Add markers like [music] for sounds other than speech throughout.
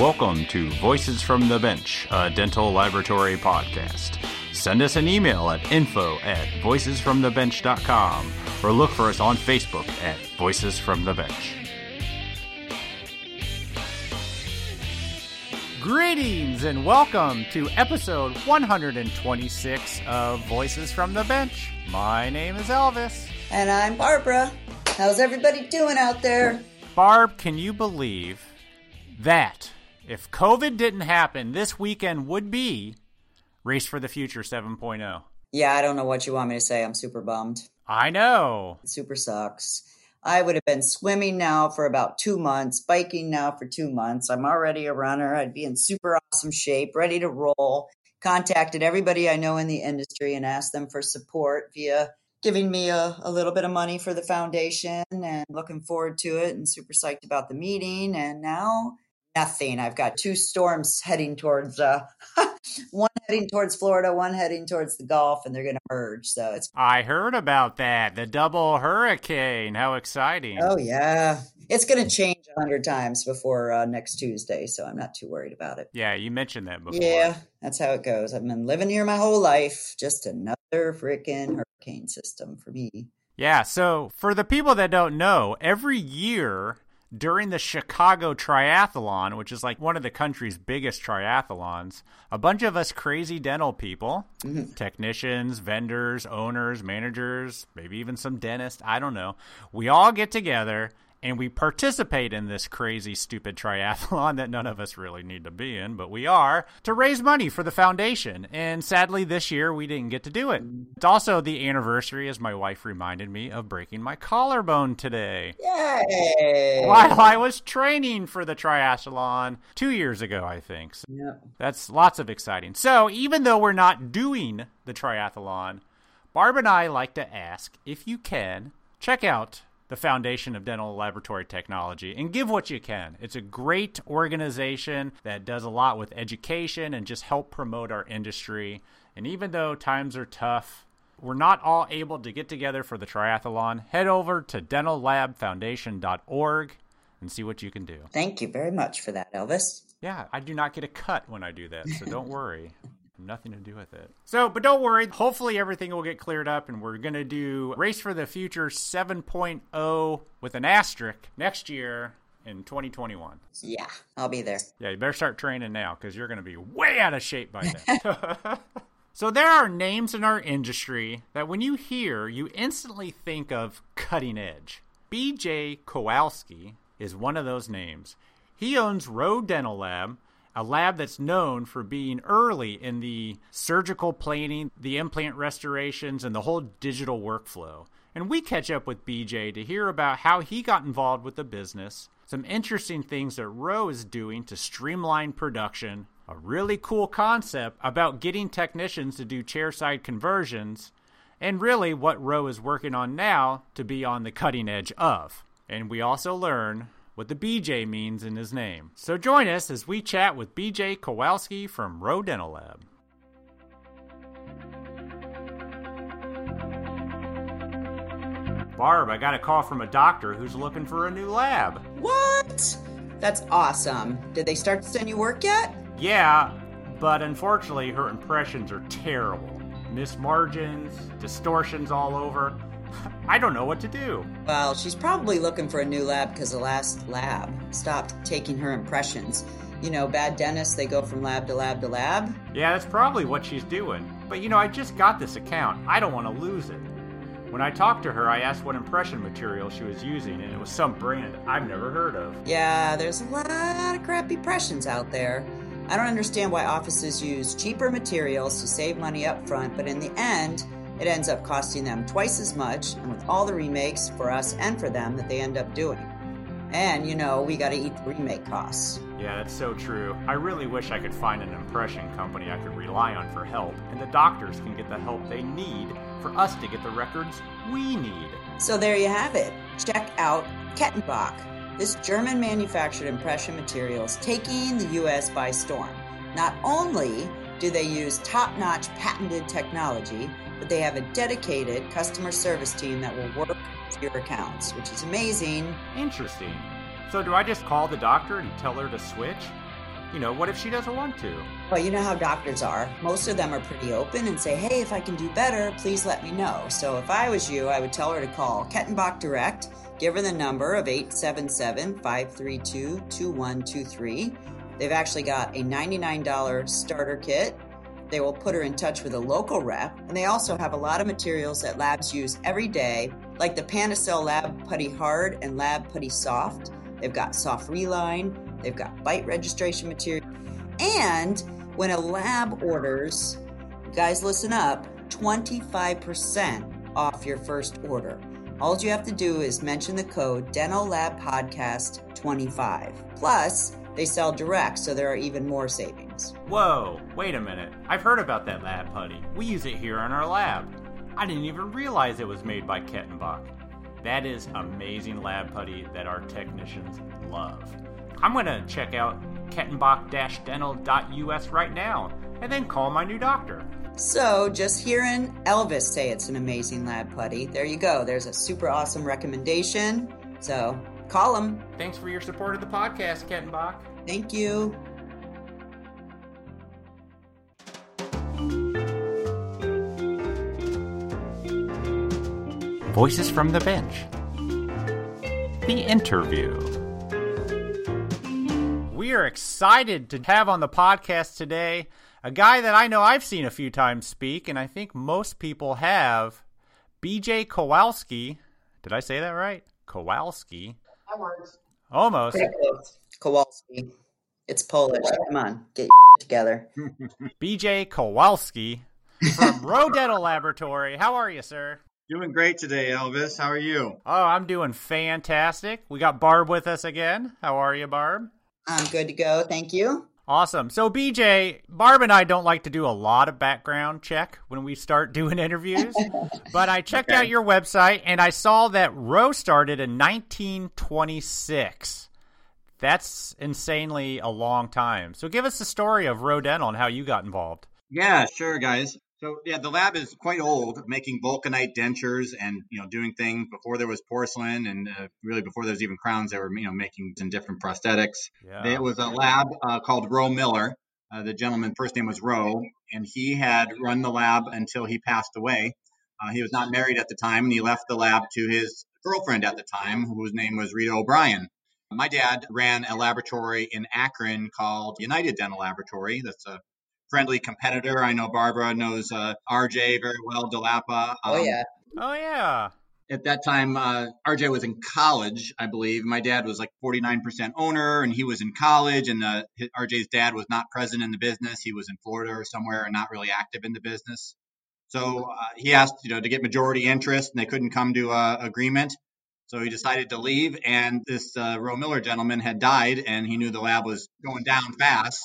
Welcome to Voices from the Bench, a dental laboratory podcast. Send us an email at info at voicesfromthebench.com or look for us on Facebook at Voices from the Bench. Greetings and welcome to episode 126 of Voices from the Bench. My name is Elvis. And I'm Barbara. How's everybody doing out there? Barb, can you believe that if COVID didn't happen, this weekend would be Race for the Future 7.0. Yeah, I don't know what you want me to say. I'm super bummed. I know. It super sucks. I would have been swimming now for about two months, biking now for two months. I'm already a runner. I'd be in super awesome shape, ready to roll. Contacted everybody I know in the industry and asked them for support via giving me a, a little bit of money for the foundation and looking forward to it and super psyched about the meeting. And now nothing. I've got two storms heading towards uh [laughs] one heading towards Florida, one heading towards the Gulf, and they're going to merge. So it's. I heard about that. The double hurricane. How exciting! Oh yeah, it's going to change a hundred times before uh, next Tuesday, so I'm not too worried about it. Yeah, you mentioned that before. Yeah, that's how it goes. I've been living here my whole life. Just another freaking hurricane system for me. Yeah. So for the people that don't know, every year during the Chicago Triathlon, which is like one of the country's biggest triathlons, a bunch of us crazy dental people, mm-hmm. technicians, vendors, owners, managers, maybe even some dentists, I don't know, we all get together and we participate in this crazy, stupid triathlon [laughs] that none of us really need to be in, but we are to raise money for the foundation. And sadly, this year we didn't get to do it. It's also the anniversary, as my wife reminded me, of breaking my collarbone today. Yay! While I was training for the triathlon two years ago, I think. So yeah. That's lots of exciting. So even though we're not doing the triathlon, Barb and I like to ask if you can check out the foundation of dental laboratory technology and give what you can. It's a great organization that does a lot with education and just help promote our industry. And even though times are tough, we're not all able to get together for the triathlon. Head over to dentallabfoundation.org and see what you can do. Thank you very much for that, Elvis. Yeah, I do not get a cut when I do that, so don't worry [laughs] nothing to do with it. So, but don't worry. Hopefully, everything will get cleared up, and we're going to do Race for the Future 7.0 with an asterisk next year in 2021. Yeah, I'll be there. Yeah, you better start training now because you're going to be way out of shape by then. [laughs] [laughs] so, there are names in our industry that when you hear, you instantly think of cutting edge. BJ Kowalski is one of those names. He owns Roe Dental Lab a lab that's known for being early in the surgical planning, the implant restorations, and the whole digital workflow. And we catch up with BJ to hear about how he got involved with the business, some interesting things that Roe is doing to streamline production, a really cool concept about getting technicians to do chairside conversions, and really what Roe is working on now to be on the cutting edge of. And we also learn what the BJ means in his name. So join us as we chat with BJ Kowalski from Roe Dental Lab. Barb, I got a call from a doctor who's looking for a new lab. What? That's awesome. Did they start to send you work yet? Yeah, but unfortunately, her impressions are terrible. Miss margins, distortions all over. I don't know what to do. Well, she's probably looking for a new lab because the last lab stopped taking her impressions. You know, bad dentists, they go from lab to lab to lab. Yeah, that's probably what she's doing. But you know, I just got this account. I don't want to lose it. When I talked to her, I asked what impression material she was using, and it was some brand I've never heard of. Yeah, there's a lot of crappy impressions out there. I don't understand why offices use cheaper materials to save money up front, but in the end, it ends up costing them twice as much, and with all the remakes for us and for them that they end up doing. And, you know, we got to eat the remake costs. Yeah, that's so true. I really wish I could find an impression company I could rely on for help, and the doctors can get the help they need for us to get the records we need. So there you have it. Check out Kettenbach. This German manufactured impression materials taking the US by storm. Not only do they use top notch patented technology, they have a dedicated customer service team that will work with your accounts, which is amazing. Interesting. So, do I just call the doctor and tell her to switch? you know, what if she doesn't want to? Well, you know how doctors are. Most of them are pretty open and say, hey, if I can do better, please let me know. So if I was you, I would tell her to call Kettenbach Direct, give her the number of 877 532 2123. They've actually got a $99 starter kit. They will put her in touch with a local rep, and they also have a lot of materials that labs use every day, like the Panasil Lab Putty Hard and Lab Putty Soft. They've got soft reline, they've got bite registration material, and when a lab orders, guys, listen up 25% off your first order. All you have to do is mention the code Dental Lab Podcast 25. Plus, they sell direct, so there are even more savings. Whoa, wait a minute. I've heard about that lab putty. We use it here in our lab. I didn't even realize it was made by Kettenbach. That is amazing lab putty that our technicians love. I'm going to check out kettenbach-dental.us right now and then call my new doctor. So, just hearing Elvis say it's an amazing lab putty, there you go. There's a super awesome recommendation. So, call him. Thanks for your support of the podcast, Kettenbach. Thank you. Voices from the Bench. The interview. We are excited to have on the podcast today a guy that I know I've seen a few times speak, and I think most people have, BJ Kowalski. Did I say that right? Kowalski. That works. Almost. Kowalski. It's Polish. Come on, get your [laughs] together. [laughs] BJ Kowalski from Roe Dental Laboratory. How are you, sir? Doing great today, Elvis. How are you? Oh, I'm doing fantastic. We got Barb with us again. How are you, Barb? I'm good to go. Thank you. Awesome. So, BJ, Barb and I don't like to do a lot of background check when we start [laughs] doing interviews, [laughs] but I checked Okay. out your website and I saw that Roe started in 1926. That's insanely a long time. So, give us the story of Roe Dental and how you got involved. Yeah, sure, guys. So yeah, the lab is quite old, making vulcanite dentures and you know doing things before there was porcelain and uh, really before there was even crowns. They were you know making some different prosthetics. Yeah. It was a lab uh, called Roe Miller. Uh, the gentleman's first name was Roe, and he had run the lab until he passed away. Uh, he was not married at the time, and he left the lab to his girlfriend at the time, whose name was Rita O'Brien. My dad ran a laboratory in Akron called United Dental Laboratory. That's a friendly competitor. I know Barbara knows uh, RJ very well, Delapa. Oh, Um, yeah. Oh, yeah. at that time, uh, RJ was in college, I believe. My dad was like 49% owner, and he was in college. And uh, his, RJ's dad was not present in the business. He was in Florida or somewhere, and not really active in the business. So uh, he asked, you know, to get majority interest, and they couldn't come to a agreement. So he decided to leave, and this uh, Roe Miller gentleman had died, and he knew the lab was going down fast.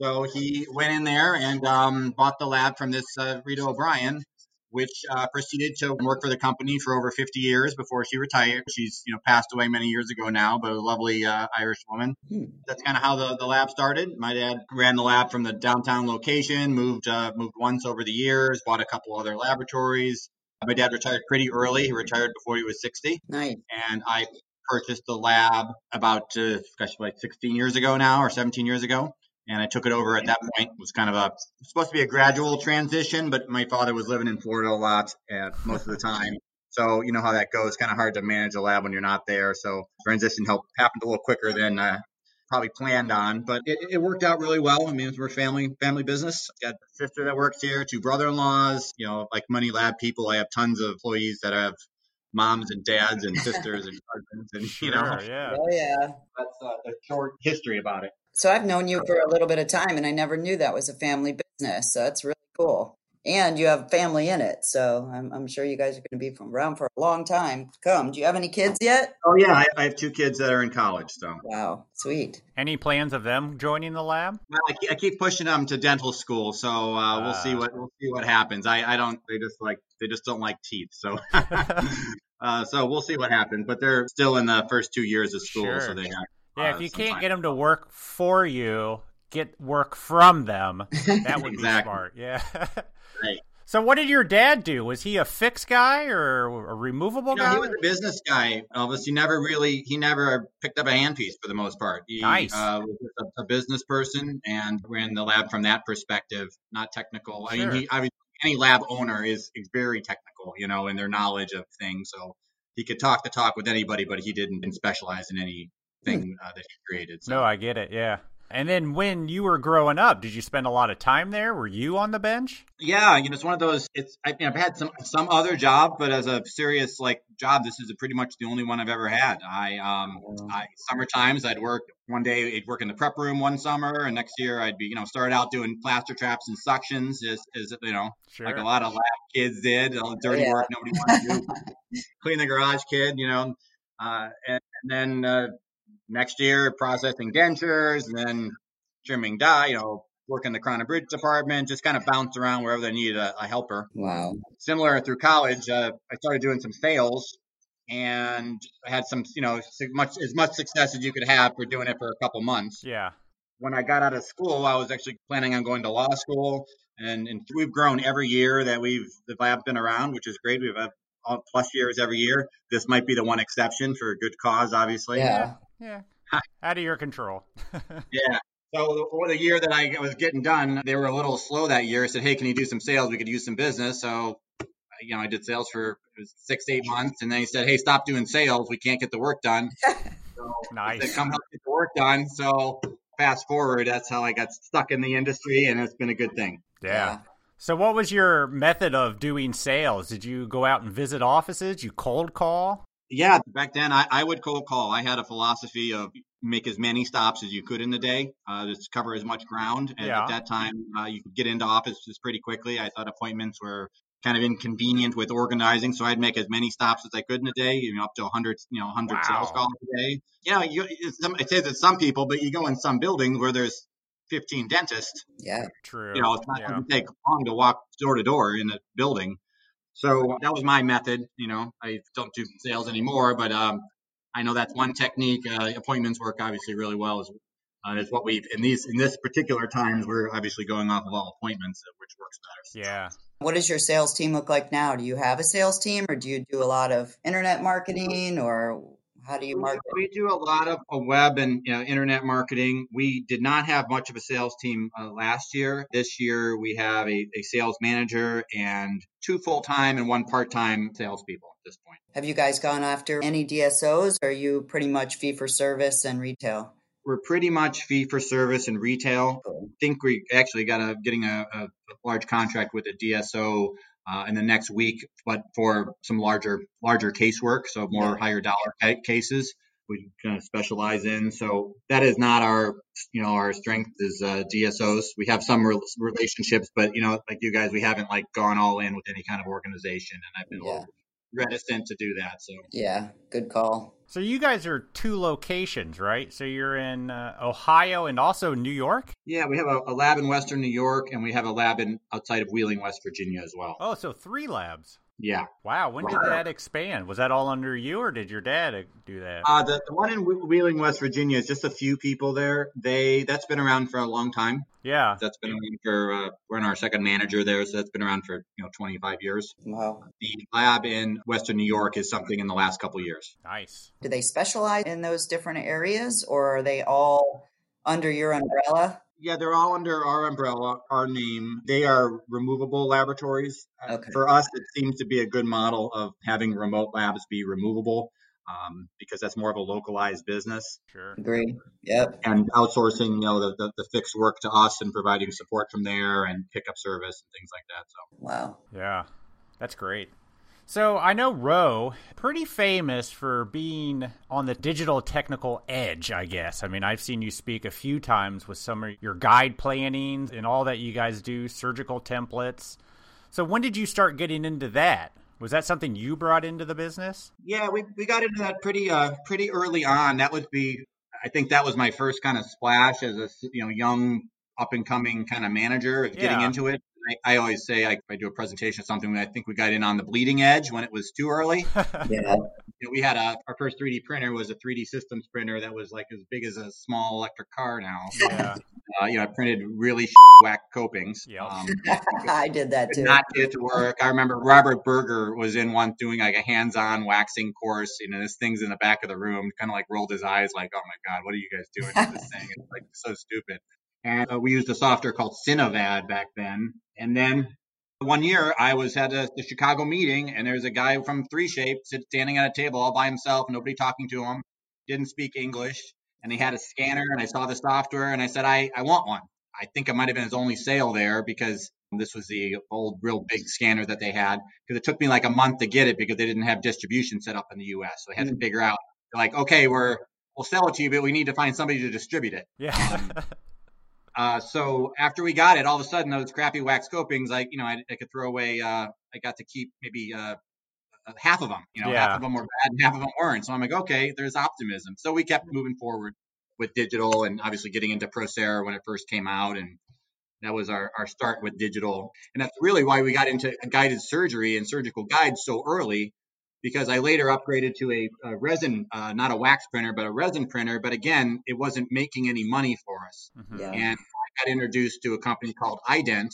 So he went in there and um, bought the lab from this uh, Rita O'Brien, which uh, proceeded to work for the company for over 50 years before she retired. She's you know passed away many years ago now, but a lovely uh, Irish woman. Hmm. That's kind of how the, the lab started. My dad ran the lab from the downtown location, moved uh, moved once over the years, bought a couple other laboratories. My dad retired pretty early. He retired before he was 60 Nice. and I purchased the lab about uh, gosh, like 16 years ago now or 17 years ago. And I took it over at that point. It was kind of a supposed to be a gradual transition, but my father was living in Florida a lot at most of the time. So you know how that goes. Kind of hard to manage a lab when you're not there. So transition helped happened a little quicker than uh, probably planned on, but it, it worked out really well. I mean, we're family family business. Got a sister that works here, two brother-in-laws. You know, like many lab people, I have tons of employees that have moms and dads and [laughs] sisters and cousins, and you know, Sure, yeah. Oh, yeah. that's uh, a short history about it. So I've known you for a little bit of time, and I never knew that was a family business. So that's really cool. And you have family in it, so I'm, I'm sure you guys are going to be from around for a long time come. Do you have any kids yet? Oh yeah, I, I have two kids that are in college, so Wow, sweet. Any plans of them joining the lab? well, I, keep, I keep pushing them to dental school. So uh, we'll see Ah. what we'll see what happens. I, I don't. They just like they just don't like teeth. So [laughs] [laughs] uh, so we'll see what happens. But they're still in the first two years of school, Sure. so they have. Yeah, uh, if you can't get them to work for you, get work from them. [laughs] That would be smart. Yeah. [laughs] Right. So, what did your dad do? Was he a fixed guy or a removable No, guy? he was a business guy. Elvis, he never really, he never picked up a handpiece for the most part. He Nice. uh, was just a, a business person, and we're in the lab from that perspective, not technical. I Sure. mean, he, I mean, any lab owner is, is very technical, you know, in their knowledge of things. So he could talk the talk with anybody, but he didn't specialize in anything uh, that he created. So. no, I get it. Yeah. And then when you were growing up, did you spend a lot of time there? Were you on the bench? Yeah, you know, it's one of those. It's I, I've had some some other job, but as a serious like job, this is pretty much the only one I've ever had. I um, I summer times I'd work one day I'd work in the prep room one summer, and next year I'd be you know started out doing plaster traps and suctions, as, as you know, Sure. like a lot of lab kids did, all the dirty Yeah. work nobody wanted to do, [laughs] clean the garage kid, you know, uh, and, and then uh, next year processing dentures, and then trimming die, you know, work in the Crown and Bridge department, just kind of bounce around wherever they needed a, a helper. Wow. Similar through college, uh, I started doing some sales, and I had some, you know, much as much success as you could have for doing it for a couple months Yeah. when I got out of school, I was actually planning on going to law school, and, and we've grown every year that we've the lab been around, which is great. We've had all plus years every year. This might be the one exception for a good cause, obviously. Yeah. Yeah. Out of your control. [laughs] Yeah. So for the year that I was getting done, they were a little slow that year. I said, "Hey, can you do some sales? We could use some business." So, you know, I did sales for it was six, eight months, and then he said, "Hey, stop doing sales. We can't get the work done." [laughs] So nice. said, come help get the work done. So fast forward, that's how I got stuck in the industry, and it's been a good thing. Yeah. So, what was your method of doing sales? Did you go out and visit offices? You cold call? Yeah, back then I, I would cold call. I had a philosophy of make as many stops as you could in the day, uh, just cover as much ground. And Yeah. at that time, uh, you could get into offices pretty quickly. I thought appointments were kind of inconvenient with organizing, so I'd make as many stops as I could in a day, you know, up to 100, you know, 100 Wow. sales calls a day. You know, you, it's some, it says it's some people, but you go in some buildings where there's 15 dentists Yeah. True. You know, it's not yeah. going to take long to walk door to door in a building. So that was my method. You know, I don't do sales anymore, but um, I know that's one technique. Uh, appointments work obviously really well. Is uh, is what we've in these in this particular times we're obviously going off of all appointments, uh, which works better. Yeah. What does your sales team look like now? Do you have a sales team or do you do a lot of internet marketing or how do you market? We do a lot of uh, web and you know, internet marketing. We did not have much of a sales team uh, last year. This year, we have a, a sales manager and two full time and one part time salespeople at this point. Have you guys gone after any DSOs or are you pretty much fee for service and retail? We're pretty much fee for service and retail. I think we actually got a getting a, a large contract with a DSO uh, in the next week, but for some larger larger casework, so more higher dollar cases. We kind of specialize in. So that is not our you know our strength is uh, DSOs. We have some rel relationships, but you know like you guys, we haven't like gone all in with any kind of organization, and I've been a Yeah. Little reticent to do that. So Yeah. Good call. So, you guys are two locations, right? So, you're in uh, Ohio and also New York? yeah, we have a, a lab in Western New York, and we have a lab in outside of Wheeling, West Virginia as well. Oh, so three labs. Yeah. Wow. When did that expand? Was that all under you or did your dad uh, do that? Uh, the, the one in Wheeling, West Virginia is just a few people there. They that's been around for a long time. yeah. That's been around for uh, we're in our second manager there, so that's been around for you know 25 years. Wow. The lab in Western New York is something in the last couple years. Nice. Do they specialize in those different areas or are they all under your umbrella? Yeah, they're all under our umbrella, our name. They are removable laboratories. Uh, Okay. For us, it seems to be a good model of having remote labs be removable um, because that's more of a localized business. Sure. Agreed. Yep. and outsourcing, you know, the, the, the fixed work to us and providing support from there and pickup service and things like that. So Wow. Yeah. That's great. So I know Roe, pretty famous for being on the digital technical edge, I guess. I mean, I've seen you speak a few times with some of your guide plannings and all that you guys do, surgical templates. So when did you start getting into that? Was that something you brought into the business? yeah, we, we got into that pretty uh pretty early on. That would be, I think that was my first kind of splash as a you know young up and coming kind of manager of getting Yeah. into it. I, I always say I, I do a presentation or something. I think we got in on the bleeding edge when it was too early. [laughs] Yeah. you know, we had a our first 3D printer was a 3D systems printer that was like as big as a small electric car now. Yeah. Uh, you know, I printed really whack copings. Yep. Um, [laughs] I did that could too. not get it to work. I remember Robert Berger was in one doing like a hands-on waxing course. You know, this thing's in the back of the room, kind of like rolled his eyes, like, "Oh my God, what are you guys doing with this [laughs] thing?" It's like so stupid. And uh, we used a software called Cynovad back then. And then one year, I was at a, the Chicago meeting, and there's a guy from 3Shape sit, standing at a table all by himself, nobody talking to him, didn't speak English, and he had a scanner, and I saw the software, and I said, I, I want one. I think it might have been his only sale there because this was the old, real big scanner that they had. Because it took me like a month to get it because they didn't have distribution set up in the U.S. So I had to figure out, like, okay, we're we'll sell it to you, but we need to find somebody to distribute it. Yeah. [laughs] Uh, so after we got it, all of a sudden those crappy wax copings, like you know, I, I could throw away. Uh, I got to keep maybe uh, uh, half of them. You know, Yeah. half of them were bad and half of them weren't. So I'm like, okay, there's optimism. So we kept moving forward with digital and obviously getting into Procera when it first came out, and that was our, our start with digital. And that's really why we got into guided surgery and surgical guides so early, because I later upgraded to a, a resin, uh, not a wax printer, but a resin printer. But again, it wasn't making any money for us Mhm. Yeah. and I got introduced to a company called ident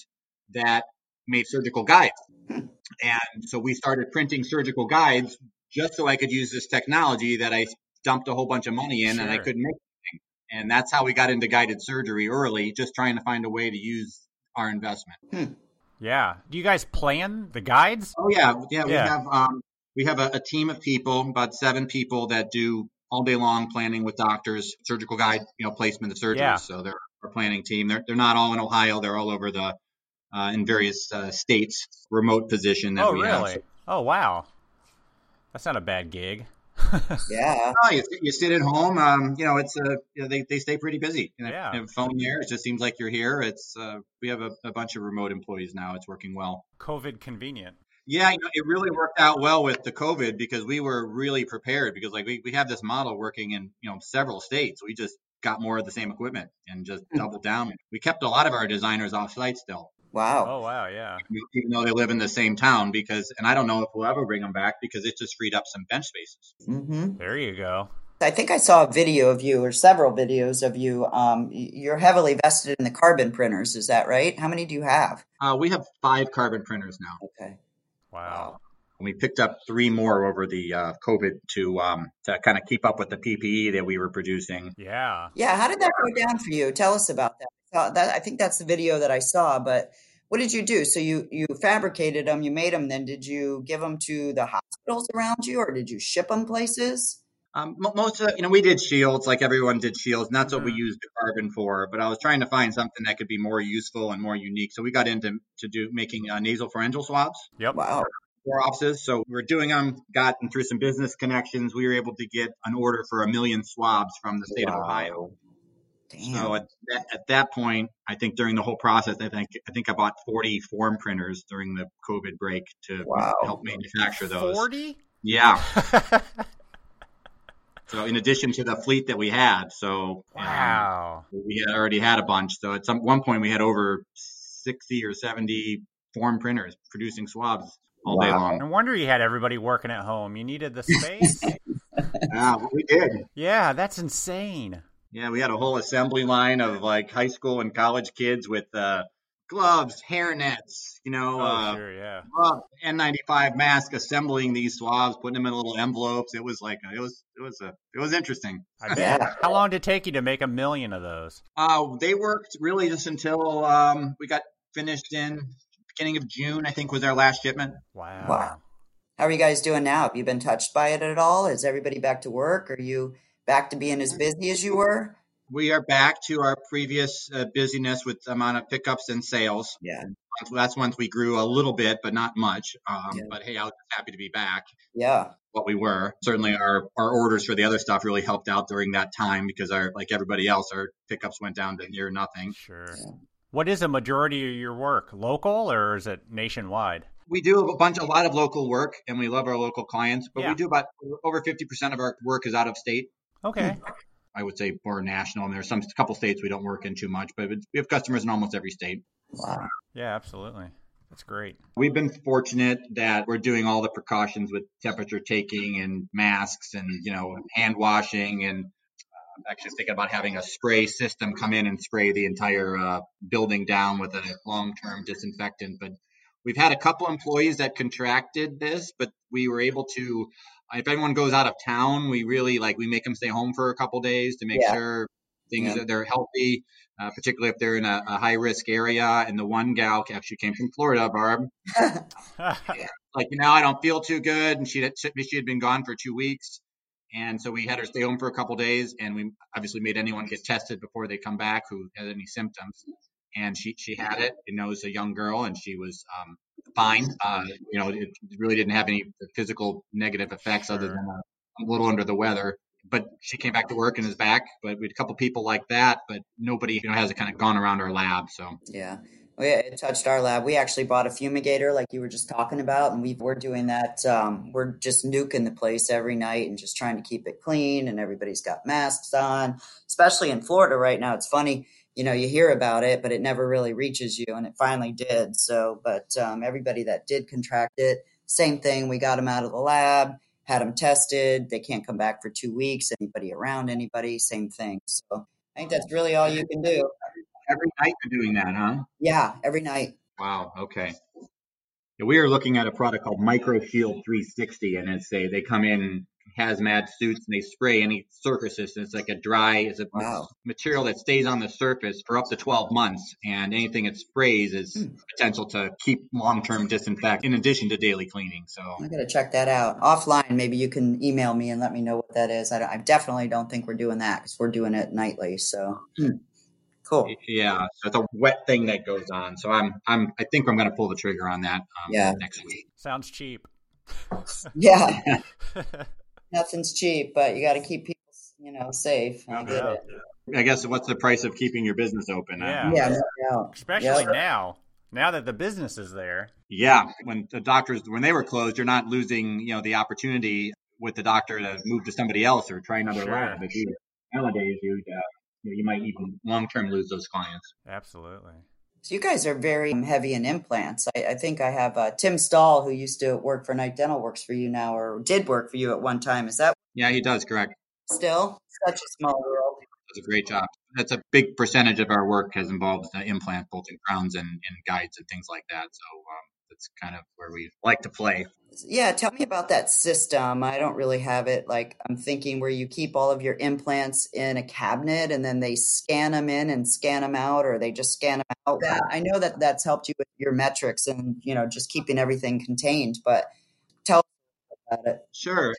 that made surgical guides. Hmm. [laughs] And so we started printing surgical guides just so I could use this technology that I dumped a whole bunch of money in and I couldn't make anything. And that's how we got into guided surgery early, just trying to find a way to use our investment. Yeah. Do you guys plan the guides? Oh yeah, yeah. We Yeah. have um, we have a, a team of people, about seven people that do all day long planning with doctors, surgical guide, you know, placement of surgeons. Yeah. So they're our planning team. They're they're not all in Ohio. They're all over the uh, in various uh, states, remote position that Oh, we have. really? Oh, wow. That's not a bad gig. [laughs] Yeah. Oh, you, sit- you sit at home. Um, you know, it's a you know, they they stay pretty busy. You know, Yeah. you have a phone there. It just seems like you're here. It's uh, we have a, a bunch of remote employees now. It's working well. COVID convenient. Yeah, you know, it really worked out well with the COVID because we were really prepared because like we, we have this model working in, you know, several states. We just got more of the same equipment and just Hmm. doubled down. We kept a lot of our designers off site still, Wow. Oh, wow. Yeah. even though they live in the same town because, and I don't know if we'll ever bring them back because it just freed up some bench spaces. hmm There you go. I think I saw a video of you or several videos of you. Um, you're heavily vested in the carbon printers. Is that right? How many do you have? Uh, we have five carbon printers now. Okay. Wow. And we picked up three more over the uh, COVID to um, to kind of keep up with the PPE that we were producing. Yeah. Yeah. How did that go down for you? Tell us about that. Uh, that I think that's the video that I saw. But what did you do? So you you fabricated them, you made them. Then did you give them to the hospitals around you, or did you ship them places? Um, most of, you know, we did shields like everyone did shields, and that's what we Mhm. used the carbon for. But I was trying to find something that could be more useful and more unique. So we got into to do making uh, nasal pharyngeal swabs Yep. Wow. for offices. So we were doing them, got and through some business connections, we were able to get an order for a million swabs from the state of Ohio. Damn. So at that, at that point, I think during the whole process, I think I think I bought 40 form printers during the COVID break to Wow. help manufacture those. 40? Yeah. [laughs] So in addition to the fleet that we had, so um, wow. we had already had a bunch. So at some one point we had over 60 or 70 form printers producing swabs all day long. No wonder you had everybody working at home. You needed the space. [laughs] Yeah, we did. yeah, that's insane. Yeah, we had a whole assembly line of like high school and college kids with uh, gloves, hair nets, you know, Oh, uh, sure, yeah. gloves, N95 mask, assembling these swabs, putting them in little envelopes. It was like it was it was a it was interesting. I bet. Yeah. How long did it take you to make a million of those? Uh, they worked really just until um, we got finished in beginning of June. I think was our last shipment. Wow. Wow. How are you guys doing now? Have you been touched by it at all? Is everybody back to work? Are you back to being as busy as you were? We are back to our previous uh, busyness with the amount of pickups and sales. Yeah. So that's once we grew a little bit, but not much. Um, Yeah. But hey, I was happy to be back. Yeah. What we were certainly our our orders for the other stuff really helped out during that time because our like everybody else, our pickups went down to near nothing. Sure. Yeah. What is a majority of your work? Local or is it nationwide? We do a bunch, a lot of local work, and we love our local clients. But Yeah. we do about over fifty percent of our work is out of state. Okay. I would say more national. And there's some couple states we don't work in too much, but we have customers in almost every state. Wow. Yeah, absolutely. That's great. We've been fortunate that we're doing all the precautions with temperature taking and masks and, you know, hand washing and I'm actually thinking about having a spray system come in and spray the entire uh, building down with a long-term disinfectant. But we've had a couple employees that contracted this, but we were able to. If anyone goes out of town, we really like we make them stay home for a couple days to make yeah. sure things yeah. that they're healthy, uh, particularly if they're in a, a, high risk area. And the one gal actually came from Florida, Barb. [laughs] like you know, I don't feel too good, and she had, she had been gone for two weeks. And so we had her stay home for a couple days, and we obviously made anyone get tested before they come back who had any symptoms. And she she had it. You know, as a young girl, and she was um, fine. Uh, you know, it really didn't have any physical negative effects other than a, a little under the weather. But she came back to work and is back. But we had a couple people like that, but nobody you know has it kind of gone around our lab. So yeah, it touched our lab. We actually bought a fumigator, like you were just talking about, and we we're doing that. Um, we're just nuking the place every night and just trying to keep it clean. And everybody's got masks on, especially in Florida right now. It's funny, you know, you hear about it, but it never really reaches you, and it finally did. So, but um, everybody that did contract it, same thing. We got them out of the lab, had them tested. They can't come back for two weeks. Anybody around anybody, same thing. So, I think that's really all you can do every night you're doing that, huh? Yeah, every night. Wow. Okay. We are looking at a product called MicroShield 360, and it's a they come in hazmat suits and they spray any surfaces. And it's like a dry, it's a wow. material that stays on the surface for up to 12 months, and anything it sprays is hmm. potential to keep long-term disinfect in addition to daily cleaning. So I gotta check that out offline. Maybe you can email me and let me know what that is. I, I definitely don't think we're doing that because we're doing it nightly. So. Hmm. Cool. Yeah, so it's a wet thing that goes on. So I'm, I'm, I think I'm going to pull the trigger on that. Um, yeah. Next week. Sounds cheap. [laughs] yeah. [laughs] [laughs] Nothing's cheap, but you got to keep people, you know, safe. I get it. I guess what's the price of keeping your business open? Yeah. Yeah. No Especially yep. now. Now that the business is there. Yeah. When the doctors, when they were closed, you're not losing, you know, the opportunity with the doctor to move to somebody else or try another sure. lab. If you nowadays you uh, you might even long term lose those clients. Absolutely. So you guys are very heavy in implants. I, I think I have uh, Tim Stahl, who used to work for Night Dental, works for you now, or did work for you at one time. Is that? Yeah, he does. Correct. Still, such a small world. Does a great job. That's a big percentage of our work has involved uh, implant, both in crowns and, and guides and things like that. So um, that's kind of where we like to play. Yeah, tell me about that system. I don't really have it. Like, I'm thinking where you keep all of your implants in a cabinet and then they scan them in and scan them out, or they just scan them out. That, I know that that's helped you with your metrics and, you know, just keeping everything contained, but tell about it. Sure.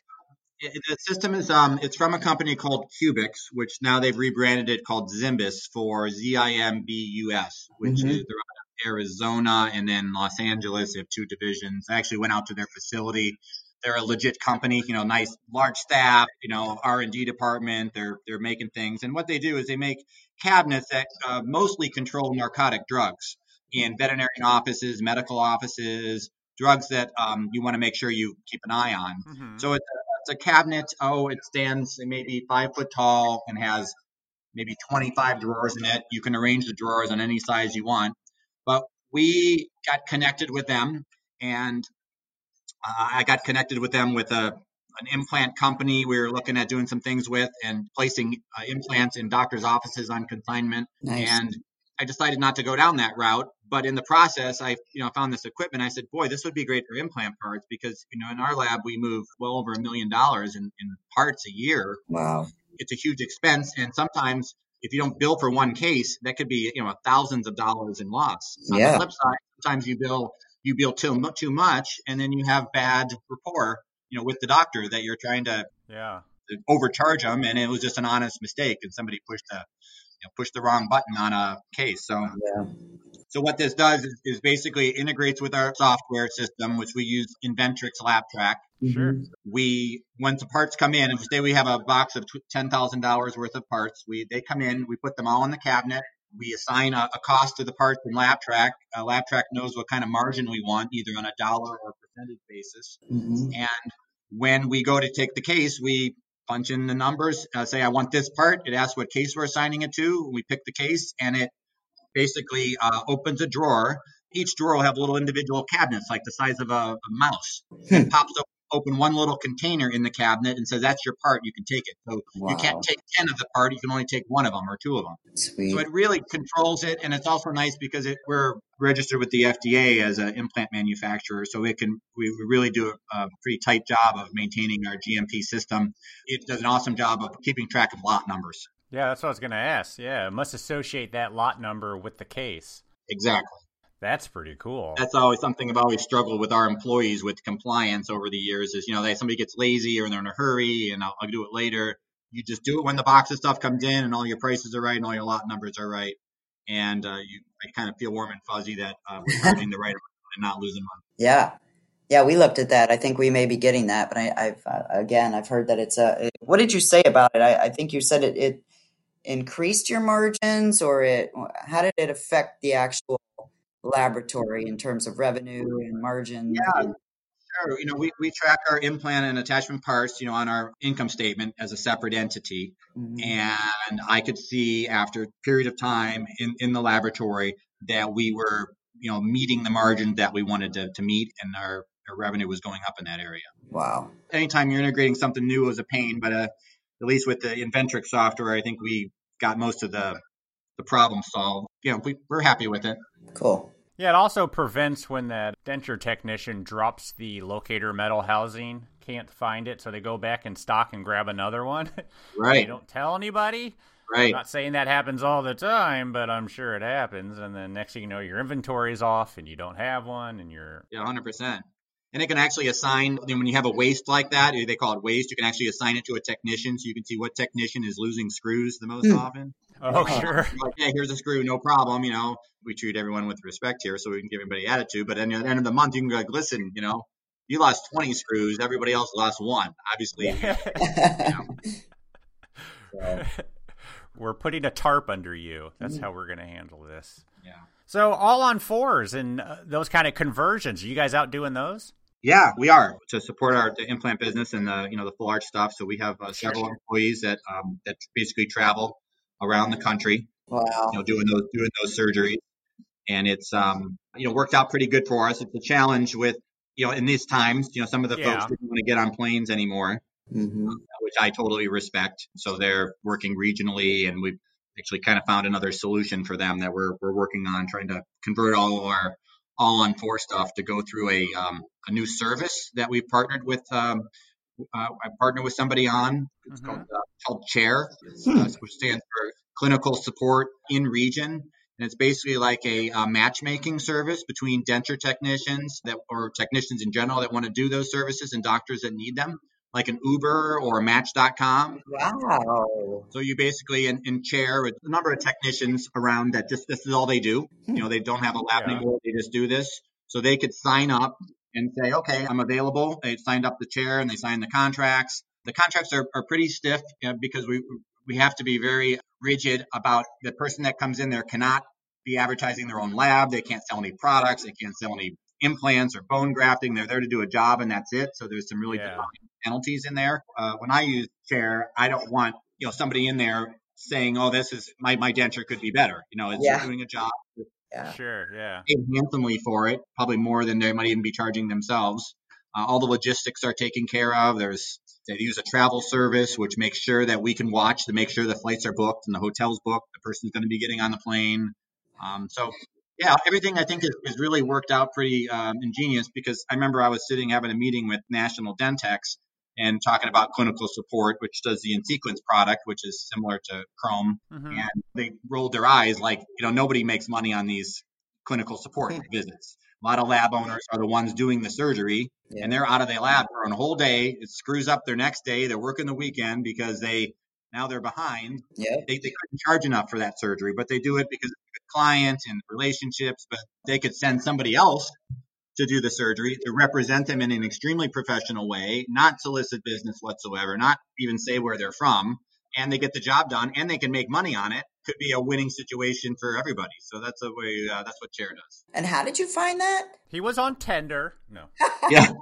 the system is um it's from a company called Cubix, which now they've rebranded it called Zimbus for Z I M B U S, which mm-hmm. is they're Arizona, and then Los Angeles. They have two divisions. I actually went out to their facility. They're a legit company, you know, nice large staff, you know, R and D department. They're they're making things, and what they do is they make cabinets that uh, mostly control narcotic drugs in veterinarian offices, medical offices, drugs that um, you want to make sure you keep an eye on. Mm-hmm. So it's a, it's a cabinet. Oh, it stands maybe five foot tall and has maybe 25 drawers in it. You can arrange the drawers on any size you want. But we got connected with them, and uh, I got connected with them with a an implant company we were looking at doing some things with and placing uh, implants in doctors' offices on consignment. Nice. And I decided not to go down that route. But in the process, I you know found this equipment. I said, boy, this would be great for implant parts because you know in our lab we move well over a million dollars in, in parts a year. Wow, it's a huge expense, and sometimes if you don't bill for one case, that could be you know thousands of dollars in loss. On yeah. the flip side, sometimes you bill you bill too too much, and then you have bad rapport, you know, with the doctor that you're trying to yeah overcharge them, and it was just an honest mistake, and somebody pushed a you know, pushed the wrong button on a case. So yeah. So what this does is, is, basically integrates with our software system, which we use Inventrix LabTrac. Sure. We, once the parts come in, and say we have a box of ten thousand dollars worth of parts, we they come in, we put them all in the cabinet. We assign a, a cost to the parts in LabTrac. Uh, LabTrac knows what kind of margin we want, either on a dollar or percentage basis. Mm-hmm. And when we go to take the case, we punch in the numbers, uh, say I want this part. It asks what case we're assigning it to. We pick the case, and it basically uh, opens a drawer Each drawer will have little individual cabinets, like the size of a, a mouse. It pops up, open one little container in the cabinet and says, "That's your part. You can take it." So Wow. you can't take ten of the part. You can only take one of them or two of them. Sweet. So it really controls it, and it's also nice because it, we're registered with the FDA as an implant manufacturer, so it can we we really do a, a pretty tight job of maintaining our GMP system. It does an awesome job of keeping track of lot numbers. Yeah, that's what I was going to ask. Yeah, it must associate that lot number with the case. Exactly. That's pretty cool. That's always something I've always struggled with our employees with compliance over the years. Is you know, they somebody gets lazy or they're in a hurry, and I'll, I'll do it later. You just do it when the box of stuff comes in, and all your prices are right, and all your lot numbers are right, and uh, you I kind of feel warm and fuzzy that uh, we're [laughs] charging the right amount and not losing money. Yeah. Yeah, we looked at that. I think we may be getting that, but I, I've uh, again, I've heard that it's a. What did you say about it? I, I think you said it, it increased your margins, or it. How did it affect the actual laboratory in terms of revenue and margin? Yeah. Sure. You know, we, we track our implant and attachment parts, you know, on our income statement as a separate entity. Mhm. And I could see after a period of time in, in the laboratory that we were, you know, meeting the margin that we wanted to, to meet and our, our revenue was going up in that area. Wow. Anytime you're integrating something new is a pain, but uh, at least with the Inventrix software, I think we got most of the, the problem solved. You know, we, we're happy with it. Cool. Yeah, it also prevents when that denture technician drops the locator metal housing, can't find it, so they go back in stock and grab another one. [laughs] Right. they don't tell anybody. Right. I'm not saying that happens all the time, but I'm sure it happens. And then next thing you know, your inventory's off and you don't have one, and you're Yeah, hundred percent. And it can actually assign when you have a waste like that, they call it waste. You can actually assign it to a technician, so you can see what technician is losing screws the most Hmm. often. oh sure. [laughs] Like, hey, here's a screw, no problem. You know, we treat everyone with respect here, so we can give everybody attitude. But then at the end of the month, you can go like, listen, you know, you lost 20 screws, everybody else lost one. Obviously, [laughs] so, [laughs] we're putting a tarp under you. That's how we're going to handle this. yeah. So all on fours and uh, those kind of conversions. Are you guys out doing those? Yeah, we are to support our the implant business and the you know the full arch stuff. So we have uh, several employees that um, that basically travel around the country wow. you know, doing those doing those surgeries, and it's um, you know worked out pretty good for us. It's a challenge with you know in these times, you know, some of the Yeah. folks didn't want to get on planes anymore, hmm which I totally respect. So they're working regionally, and we've actually kind of found another solution for them that we're we're working on trying to convert all of our all on four stuff to go through a um, a new service that we've partnered with. Um, uh, I partnered with somebody on. It's Mhm. called uh, called Chair, uh, which stands for Clinical Support in Region, and it's basically like a, uh matchmaking service between denture technicians that or technicians in general that want to do those services and doctors that need them, like an Uber or a Match.com. Wow. So you basically in, in chair with a number of technicians around that just this is all they do. Hmm. You know, they don't have a lab Yeah. anymore. They just do this. So they could sign up and say, okay, I'm available. They signed up the chair and they signed the contracts. The contracts are, are pretty stiff you know, because we we have to be very rigid about the person that comes in there cannot be advertising their own lab. They can't sell any products. They can't sell any implants or bone grafting. They're there to do a job and that's it. So there's some really Yeah. defined penalties in there. Uh, when I use chair, I don't want you know somebody in there saying, "Oh, this is my my denture could be better." You know, it's Yeah. doing a job Yeah. Sure, yeah. paid handsomely for it, probably more than they might even be charging themselves. Uh, all the logistics are taken care of. There's they use a travel service which makes sure that we can watch to make sure the flights are booked and the hotel's booked. The person's going to be getting on the plane. Um, so yeah, everything I think is, is really worked out pretty um, ingenious because I remember I was sitting having a meeting with National Dentex and talking about clinical support, which does the InSequence product, which is similar to Chrome Mhm. and they rolled their eyes like you know nobody makes money on these clinical support Hmm. visits a lot of lab owners are the ones doing the surgery Yeah. and they're out of their lab for a whole day it screws up their next day they're working the weekend because they now they're behind Yeah. they, they couldn't charge enough for that surgery but they do it because of the client and relationships but they could send somebody else to do the surgery to represent them in an extremely professional way not solicit business whatsoever not even say where they're from and they get the job done and they can make money on it could be a winning situation for everybody so that's the way uh, that's what chair does And how did you find that? He was on Tinder. No. [laughs] yeah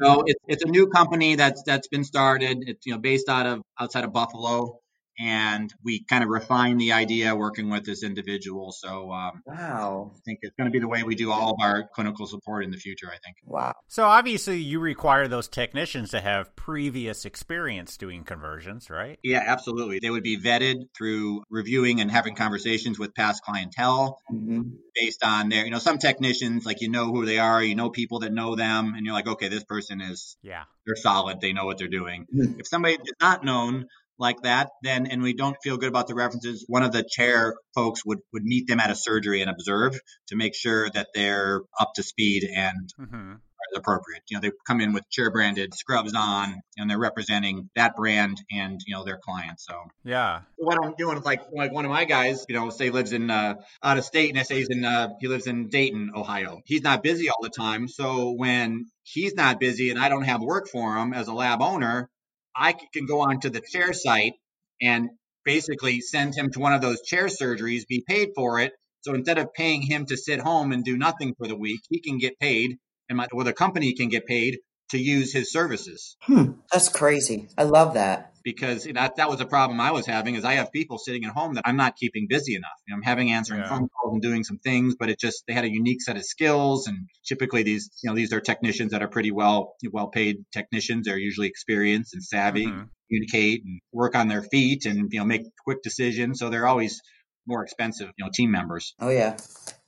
so it's, it's a new company that's that's been started it's you know based out of outside of buffalo and we kind of refine the idea working with this individual. So um, Wow. I think it's going to be the way we do all of our clinical support in the future. I think. Wow. So obviously, you require those technicians to have previous experience doing conversions, right? Yeah, absolutely. They would be vetted through reviewing and having conversations with past clientele hmm based on their, you know, some technicians, like you know who they are, you know people that know them, and you're like, okay, this person is, Yeah. they're solid, they know what they're doing. Mhm. If somebody is not known like that, then, and we don't feel good about the references, one of the chair folks would, would meet them at a surgery and observe to make sure that they're up to speed and hmm as appropriate. You know, they come in with chair branded scrubs on and they're representing that brand and, you know, their clients. So Yeah. what I'm doing is like like one of my guys, you know, say lives in uh, out of state, and I say he's in uh, he lives in Dayton, Ohio. He's not busy all the time, so when he's not busy and I don't have work for him as a lab owner, I can go onto the chair site and basically send him to one of those chair surgeries, be paid for it. So instead of paying him to sit home and do nothing for the week, he can get paid, and my, or the company can get paid to use his services Hmm. That's crazy. I love that. Because that that was a problem I was having is I have people sitting at home that I'm not keeping busy enough. You know, I'm having answering Yeah. phone calls and doing some things, but it just they had a unique set of skills and typically these you know these are technicians that are pretty well well paid technicians. They're usually experienced and savvy, Mhm. communicate and work on their feet and you know make quick decisions. So they're always more expensive, you know, team members. Oh yeah,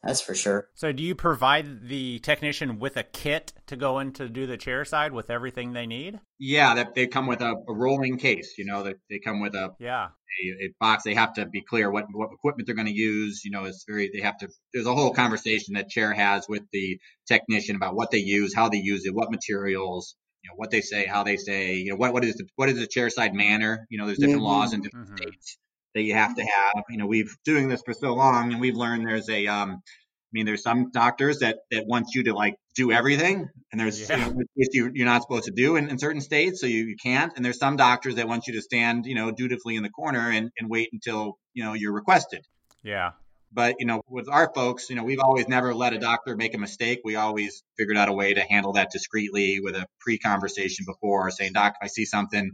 that's for sure. So, do you provide the technician with a kit to go in to do the chair side with everything they need? Yeah, that they come with a, a rolling case. You know, that they come with a Yeah. a, a box. They have to be clear what, what equipment they're going to use. You know, it's very, they have to, there's a whole conversation that chair has with the technician about what they use, how they use it, what materials, you know, what they say, how they say, you know, what, what is the, what is the chair side manner? You know, there's different Mhm. laws in different Mhm. states that you have to have. You know, we've doing this for so long and we've learned there's a, um, I mean, there's some doctors that, that want you to like do everything, and there's Yeah. you know, you, you're not supposed to do in, in certain states, so you, you can't. And there's some doctors that want you to stand, you know, dutifully in the corner and, and wait until you know you're requested. Yeah. But you know, with our folks, you know, we've always never let a doctor make a mistake. We always figured out a way to handle that discreetly with a pre-conversation before, saying, "Doc, if I see something,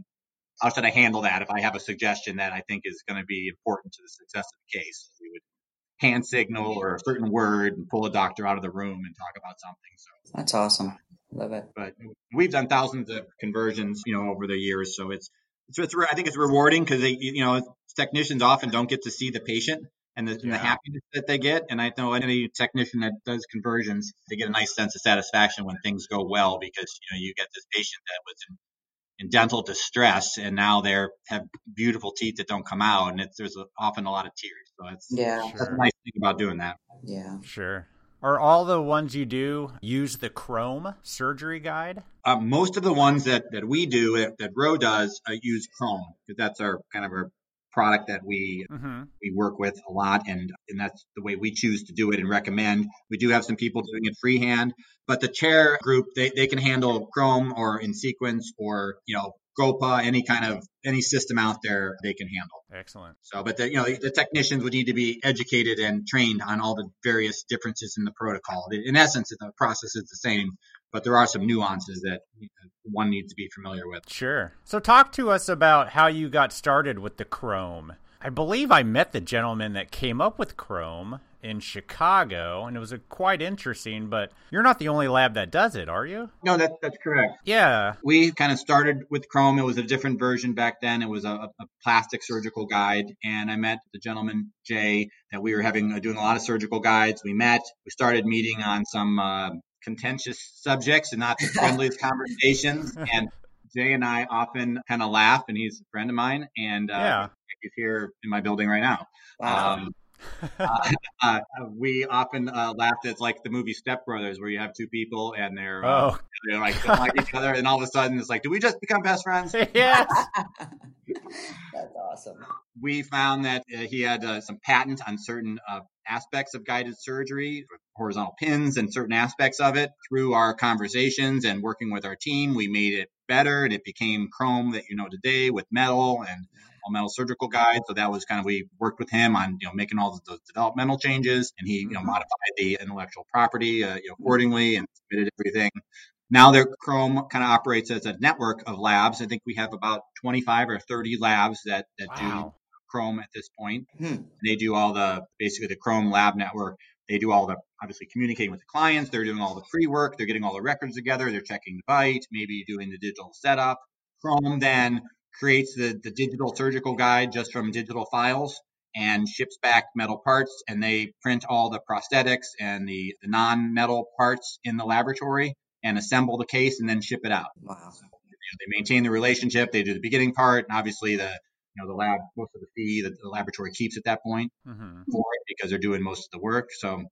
how should I handle that? If I have a suggestion that I think is going to be important to the success of the case, we would hand signal or a certain word and pull a doctor out of the room and talk about something. So, That's awesome. Love it. but we've done thousands of conversions, you know, over the years. So it's, it's, it's I think it's rewarding because they, you know, technicians often don't get to see the patient and the, and the happiness that they get. And I know any technician that does conversions, they get a nice sense of satisfaction when things go well because, you know, you get this patient that was in, in dental distress and now they're have beautiful teeth that don't come out and it's, there's a, often a lot of tears. So it's, Yeah. that's Sure. a nice thing about doing that. Yeah. Sure. Are all the ones you do use the Chrome surgery guide? Uh, most of the ones that, that we do that, that Roe does uh, use Chrome because that's our kind of our product that we Mm-hmm. we work with a lot and and that's the way we choose to do it and recommend. We do have some people doing it freehand, but the chair group they, they can handle Chrome or in sequence or you know GoPa any kind of any system out there they can handle. Excellent. So, but the, you know, the, the technicians would need to be educated and trained on all the various differences in the protocol. In essence, the process is the same, but there are some nuances that one needs to be familiar with. Sure. So, talk to us about how you got started with the Chrome. I believe I met the gentleman that came up with Chrome in Chicago, and it was a quite interesting. But you're not the only lab that does it, are you? No, that, that's correct. Yeah. We kind of started with Chrome. It was a different version back then. It was a, a plastic surgical guide, and I met the gentleman Jay that we were having uh, doing a lot of surgical guides. We met. We started meeting on some uh, contentious subjects and not the friendliest [laughs] conversations. And Jay and I often kind of laugh, and he's a friend of mine, and uh, Yeah. he's here in my building right now. Wow. Um, [laughs] uh, [laughs] uh, we often uh, laughed at like the movie Step Brothers, where you have two people and they're uh, oh, they're like don't like each other, and all of a sudden it's like, do we just become best friends? yes. That's awesome. We found that uh, he had uh, some patent on certain uh, aspects of guided surgery, horizontal pins, and certain aspects of it. Through our conversations and working with our team, we made it better, and it became Chrome that you know today with metal and all metal surgical guide. So that was kind of we worked with him on you know making all those developmental changes, and he you know Mhm. modified the intellectual property uh, you know accordingly and submitted everything. Now their Chrome kind of operates as a network of labs. I think we have about 25 or 30 labs that that do Wow. Chrome at this point. Hmm. They do all the basically the Chrome Lab Network. They do all the obviously communicating with the clients. They're doing all the pre work. They're getting all the records together. They're checking the bite, maybe doing the digital setup. Chrome then creates the, the digital surgical guide just from digital files and ships back metal parts and they print all the prosthetics and the, the non-metal parts in the laboratory and assemble the case and then ship it out. Wow. So, you know, they maintain the relationship. They do the beginning part and obviously the you know the lab most of the fee that the laboratory keeps at that point mm-hmm. for it because they're doing most of the work. So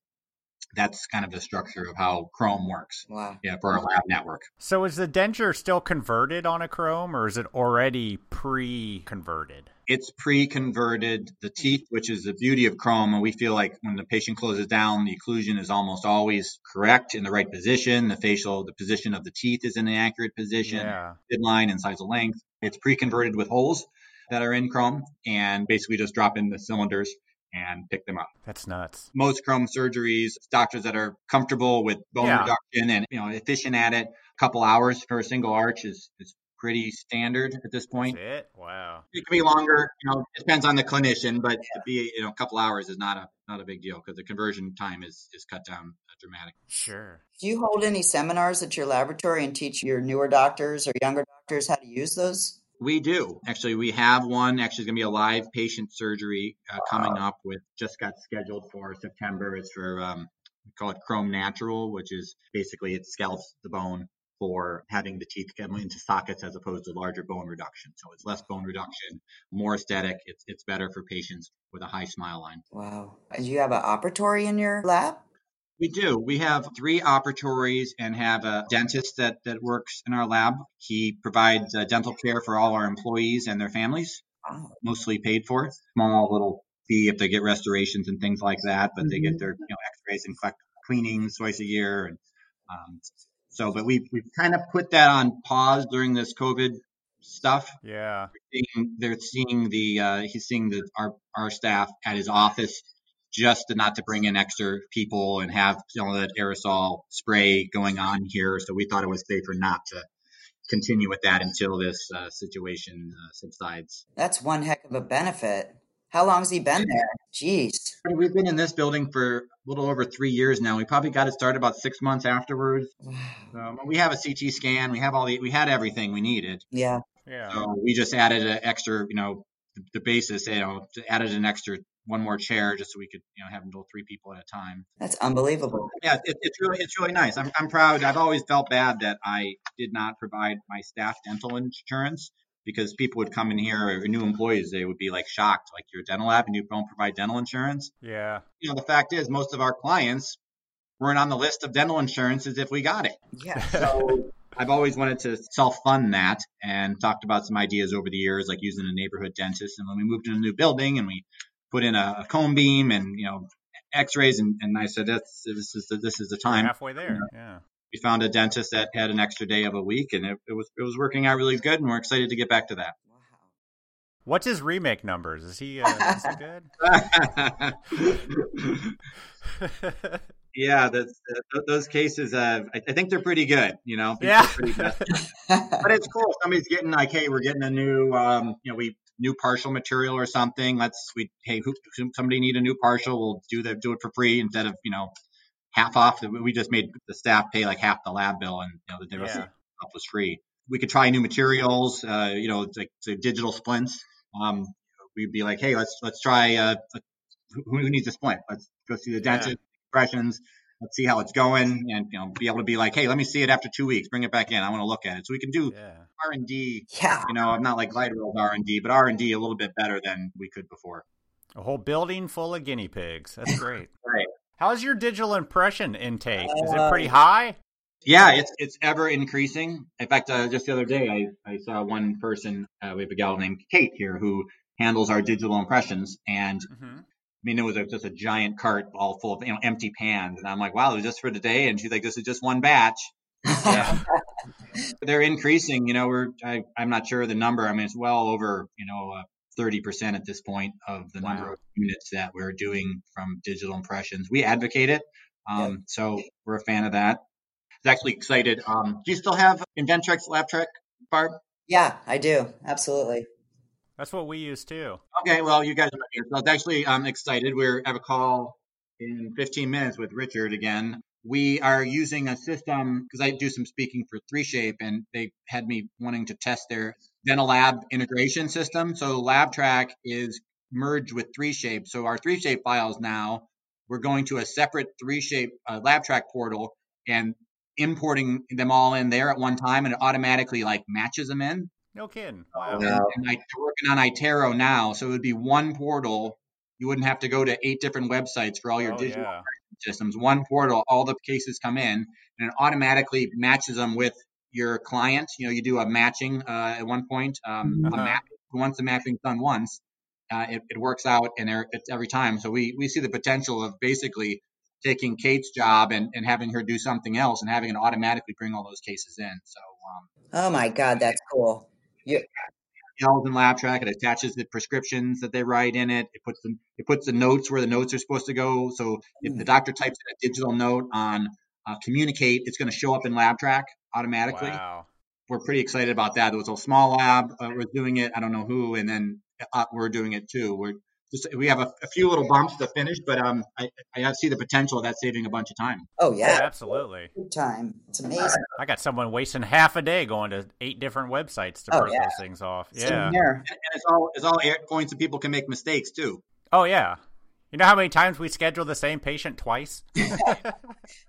that's kind of the structure of how Chrome works. Wow. Yeah, for our lab network. So is the denture still converted on a Chrome, or is it already pre-converted? It's pre-converted the teeth, which is the beauty of Chrome. And we feel like when the patient closes down, the occlusion is almost always correct in the right position. The facial, the position of the teeth is in the accurate position. Yeah. midline and size of length. It's pre-converted with holes that are in Chrome and basically just drop in the cylinders and pick them up. That's nuts. Most Chrome surgeries, doctors that are comfortable with bone Yeah. reduction and you know efficient at it, a couple hours for a single arch is is pretty standard at this point. That's it? Wow. It can be longer, you know, it depends on the clinician, but to be you know a couple hours is not a not a big deal because the conversion time is is cut down uh, dramatically. Sure. Do you hold any seminars at your laboratory and teach your newer doctors or younger doctors how to use those? We do. Actually, we have one. Actually, it's going to be a live patient surgery uh, coming up with, just got scheduled for September. It's for, um, we call it Chrome Natural, which is basically it scalps the bone for having the teeth come into sockets as opposed to larger bone reduction. So it's less bone reduction, more aesthetic. It's, it's better for patients with a high smile line. Wow. Do you have an operatory in your lab? We do. We have three operatories and have a dentist that, that works in our lab. He provides uh, dental care for all our employees and their families, Wow. mostly paid for. Small little fee if they get restorations and things like that, but they Mhm. get their you know x-rays and collect cleanings twice a year. And um, so, but we've, we've kind of put that on pause during this COVID stuff. Yeah. Seeing- They're seeing the uh, he's seeing the our our staff at his office just to not to bring in extra people and have you know that aerosol spray going on here. So we thought it was safer not to continue with that until this uh, situation uh, subsides. That's one heck of a benefit. How long's he been there? Jeez. We've been in this building for a little over three years now. We probably got it started about six months afterwards. [sighs] Um, we have a CT scan. We have all the we had everything we needed. Yeah. Yeah. So we just added an extra, you know, the, the basis, you know, added an extra one more chair just so we could, you know, have them handle three people at a time. That's unbelievable. Yeah, it, it's really it's really nice. I'm I'm proud. I've always felt bad that I did not provide my staff dental insurance because people would come in here or new employees they would be like shocked like you're a dental lab and you don't provide dental insurance. yeah. You know, the fact is most of our clients weren't on the list of dental insurance as if we got it. Yeah. [laughs] So I've always wanted to self fund that and talked about some ideas over the years, like using a neighborhood dentist. And when we moved to a new building and we put in a, a cone beam and, you know, x-rays and, and I said, that's, this is the, this is the time. Halfway there. Yeah. We found a dentist that had an extra day of a week and it, it was, it was working out really good. And we're excited to get back to that. What's his remake numbers? Is he, uh, [laughs] is he good? [laughs] yeah, that's, uh, those cases, uh, I, I think they're pretty good. You know, Yeah. pretty good. [laughs] but it's cool. Somebody's getting like, hey, we're getting a new, um, you know, we new partial material or something. Let's we hey, who, somebody need a new partial? We'll do the do it for free instead of you know half off. We just made the staff pay like half the lab bill, and you know the rest Yeah. stuff was free. We could try new materials. Uh, you know, it's like so digital splints. Um, we'd be like, hey, let's let's try. Uh, who, who needs a splint? Let's go see the Yeah. dentist. Impressions. Let's see how it's going, and you know, be able to be like, hey, let me see it after two weeks. Bring it back in. I want to look at it. So we can do yeah. R and D. yeah. You know, I'm not like light rail R and D, but R and D a little bit better than we could before. A whole building full of guinea pigs. That's [laughs] great. Right. How's your digital impression intake? Is it Uh, pretty high? Yeah, it's it's ever increasing. In fact, uh, just the other day, I, I saw one person. Uh, we have a gal named Kate here who handles our digital impressions, and hmm I mean, it was a, just a giant cart all full of you know empty pans, and I'm like, wow, it was just for today, and she's like, this is just one batch. Yeah. [laughs] They're increasing. You know, we're I, I'm not sure the number. I mean, it's well over you know uh, thirty percent at this point of the number of units that we're doing from digital impressions. We advocate it, um, so we're a fan of that. I was actually excited. Um, do you still have Inventrex LabTrac, Barb? yeah, I do. Absolutely. That's what we use too. Okay, well, you guys are here. So I was actually um, excited. We're have a call in 15 minutes with Richard again. We are using a system because I do some speaking for 3Shape, and they had me wanting to test their dental lab integration system. So LabTrac is merged with 3Shape. So our 3Shape files now, we're going to a separate 3Shape uh, LabTrac portal and importing them all in there at one time, and it automatically like matches them in. No kidding. Wow. And, and I, we're working on iTero now, so it would be one portal. You wouldn't have to go to eight different websites for all your Oh, digital yeah. systems. One portal, all the cases come in, and it automatically matches them with your client. You know, you do a matching uh, at one point. Um, Uh-huh. a map, once the mapping's done once, uh, it, it works out, and it's every time. So we we see the potential of basically taking Kate's job and, and having her do something else, and having it automatically bring all those cases in. So. Um, Oh my God, that's cool. You, Yells in LabTrac. It attaches the prescriptions that they write in it. It puts the it puts the notes where the notes are supposed to go. So if the doctor types in a digital note on uh, communicate, it's going to show up in LabTrac automatically. Wow. We're pretty excited about that. It was a small lab. Uh, we're doing it. I don't know who, and then uh, we're doing it too. We're just we have a, a few little bumps to finish, but um, I, I see the potential of that saving a bunch of time. oh Yeah, yeah, absolutely. big time. It's amazing. I got someone wasting half a day going to eight different websites to Oh, print yeah. those things off. Same Yeah. here. And, and it's all it's all air points that people can make mistakes too. Oh yeah. You know how many times we schedule the same patient twice? [laughs]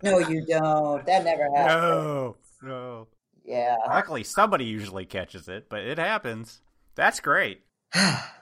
No, you don't. That never happens. no. No. Yeah. Luckily, somebody usually catches it, but it happens. That's great. [sighs] [sighs]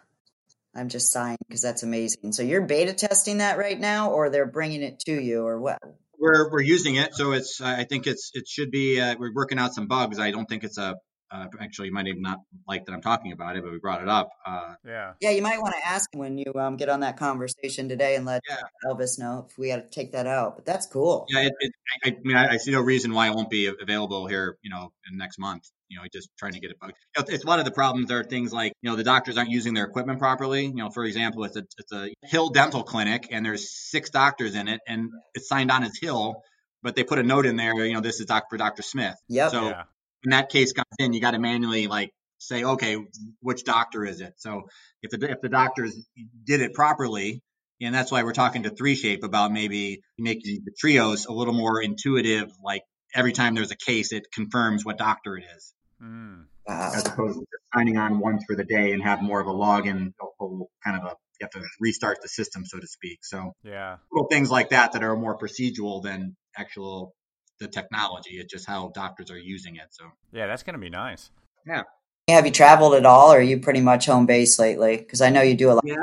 I'm just sighing because that's amazing. So you're beta testing that right now, or they're bringing it to you, or what? we're we're using it, so it's I think it's it should be uh, we're working out some bugs. I don't think it's a uh, actually you might even not like that I'm talking about it, but we brought it up. Uh, Yeah. Yeah, you might want to ask when you um, get on that conversation today and let Yeah. Elvis know if we got to take that out. But that's cool. yeah, it, it, I, I mean I, I see no reason why it won't be available here, you know, in next month. You know, just trying to get it bugged. You know, it's one of the problems are things like you know the doctors aren't using their equipment properly. You know, for example, it's a it's a Hill Dental Clinic and there's six doctors in it and it's signed on as Hill, but they put a note in there. You know, this is doc for Dr. Smith. Yep. So yeah. When that case comes in, you got to manually like say, okay, which doctor is it? So if the if the doctors did it properly, and that's why we're talking to 3Shape about maybe making the TRIOS a little more intuitive. Like every time there's a case, it confirms what doctor it is, Mm. Wow. as opposed to just signing on once for the day and have more of a login, a whole kind of a you have to restart the system, so to speak. So Yeah. little things like that that are more procedural than actual the technology. It's just how doctors are using it. So. Yeah, that's going to be nice. Yeah. Have you traveled at all, or are you pretty much home base lately? Because I know you do a lot. Yeah,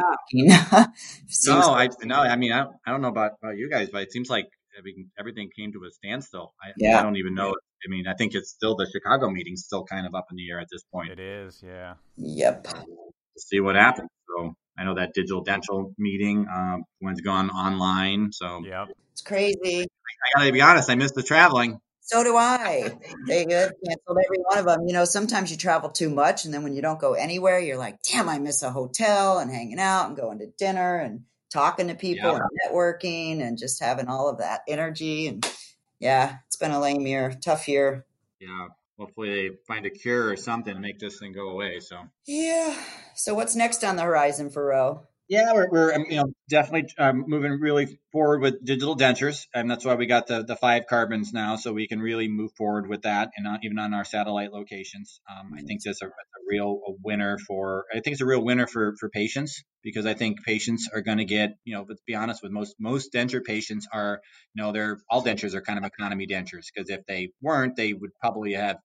Of [laughs] No, Seems- I no, I mean, I don't, I don't know about, about you guys, but it seems like I mean, everything came to a standstill. I, Yeah. I don't even know. I mean, I think it's still the Chicago meeting, still kind of up in the air at this point It is. Yeah. Yep. to see what happens. So I know that digital dental meeting um, when's gone online. So Yep. It's crazy. I gotta be honest, I miss the traveling. So do I. They uh, canceled every one of them. You know, sometimes you travel too much, and then when you don't go anywhere, you're like, damn, I miss a hotel and hanging out and going to dinner and talking to people Yeah. and networking and just having all of that energy. And yeah, it's been a lame year, tough year. Yeah, hopefully they find a cure or something to make this thing go away. So. Yeah. So what's next on the horizon for Roe? Yeah, we're, we're um, you know definitely um, moving really forward with digital dentures, and that's why we got the the five carbons now, so we can really move forward with that, and even on our satellite locations. Um, I think that's a, a real a winner for. I think it's a real winner for for patients because I think patients are going to get you know. Let's be honest with most most denture patients are you know they're all dentures are kind of economy dentures because if they weren't, they would probably have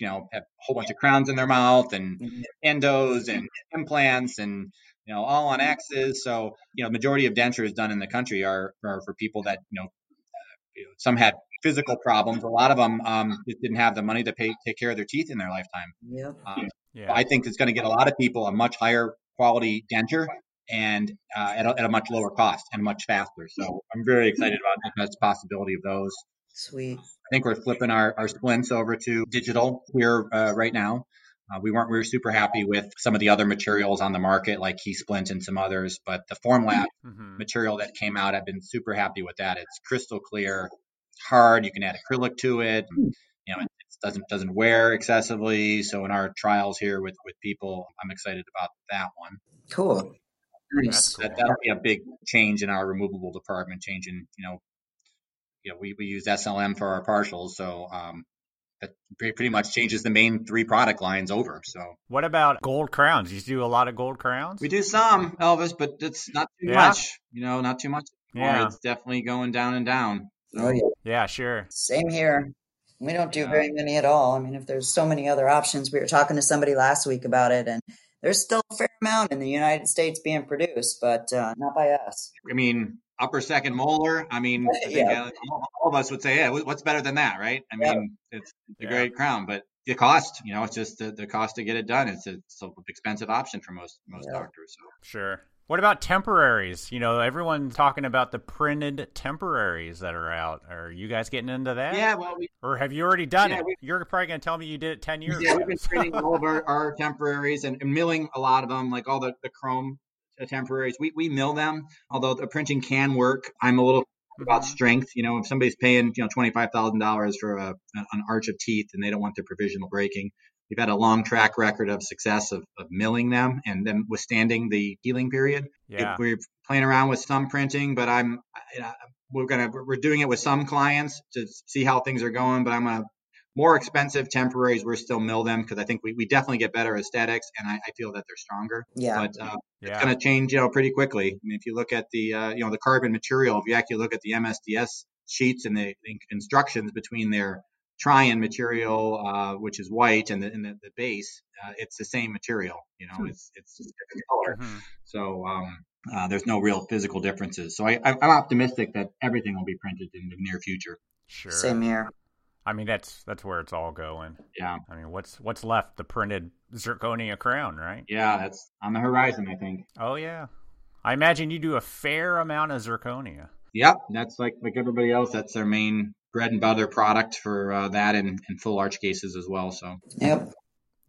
you know have a whole bunch of crowns in their mouth and endos and implants and you know all on X's. So you know, majority of dentures done in the country are are for people that you know, uh, you know some had physical problems. A lot of them um, just didn't have the money to pay take care of their teeth in their lifetime. Yep. Um, Yeah. I think it's going to get a lot of people a much higher quality denture and uh, at, a, at a much lower cost and much faster. So I'm very excited about the possibility of those. Sweet. I think we're flipping our, our splints over to digital here uh, right now. Uh, we weren't we were super happy with some of the other materials on the market, like KeySplint and some others, but the FormLab hmm material that came out, I've been super happy with that. It's crystal clear, hard. You can add acrylic to it. You know, it doesn't doesn't wear excessively. So in our trials here with with people, I'm excited about that one. Cool. Nice. That, that'll be a big change in our removable department. Changing, you know, you know, we, we use SLM for our partials, so um, that pretty much changes the main three product lines over. So, what about gold crowns? You do a lot of gold crowns. We do some, Elvis, but it's not too yeah. much. You know, not too much. Yeah, it's definitely going down and down. So. Oh yeah, yeah, sure. Same here. We don't do very many at all. I mean, if there's so many other options, we were talking to somebody last week about it, and there's still a fair amount in the United States being produced, but uh, not by us. I mean, upper second molar. I mean, I [laughs] yeah. all, all, of us would say, yeah, what's better than that, right? I mean, yeah. it's, it's a yeah. great crown, but the cost, you know, it's just the, the cost to get it done. It's a, it's an expensive option for most most doctors. So. Sure. What about temporaries? You know, everyone's talking about the printed temporaries that are out. Are you guys getting into that? Yeah, well, we, or have you already done yeah, it? We, You're probably going to tell me you did it ten years. Yeah, ago. we've been printing all of our, our temporaries and, and, milling a lot of them, like all the, the chrome temporaries. We we mill them, although the printing can work. I'm a little about mm-hmm. strength. You know, if somebody's paying you know twenty five thousand dollars for a, an arch of teeth and they don't want their provisional breaking, We've had a long track record of success of, of milling them and then withstanding the healing period. Yeah. We're playing around with some printing, but I'm we're gonna we're doing it with some clients to see how things are going. But I'm gonna more expensive temporaries. We're still mill them because I think we, we definitely get better aesthetics, and I, I feel that they're stronger. Yeah. But uh, yeah. it's gonna change, you know, pretty quickly. I mean, if you look at the uh, you know the carbon material, if you actually look at the MSDS sheets and the, the instructions between their Trian material, uh, which is white, and the, and the, the base, uh, it's the same material. You know, hmm. it's it's just different color. Mm-hmm. So um, uh, there's no real physical differences. So I, I'm optimistic that everything will be printed in the near future. Sure. Same here. I mean, that's that's where it's all going. Yeah. I mean, what's what's left? The printed zirconia crown, right? Yeah, that's on the horizon. I think. Oh yeah. I imagine you do a fair amount of zirconia. Yep, that's like like everybody else. That's their main bread and butter product for uh, that and, and full arch cases as well. So yep.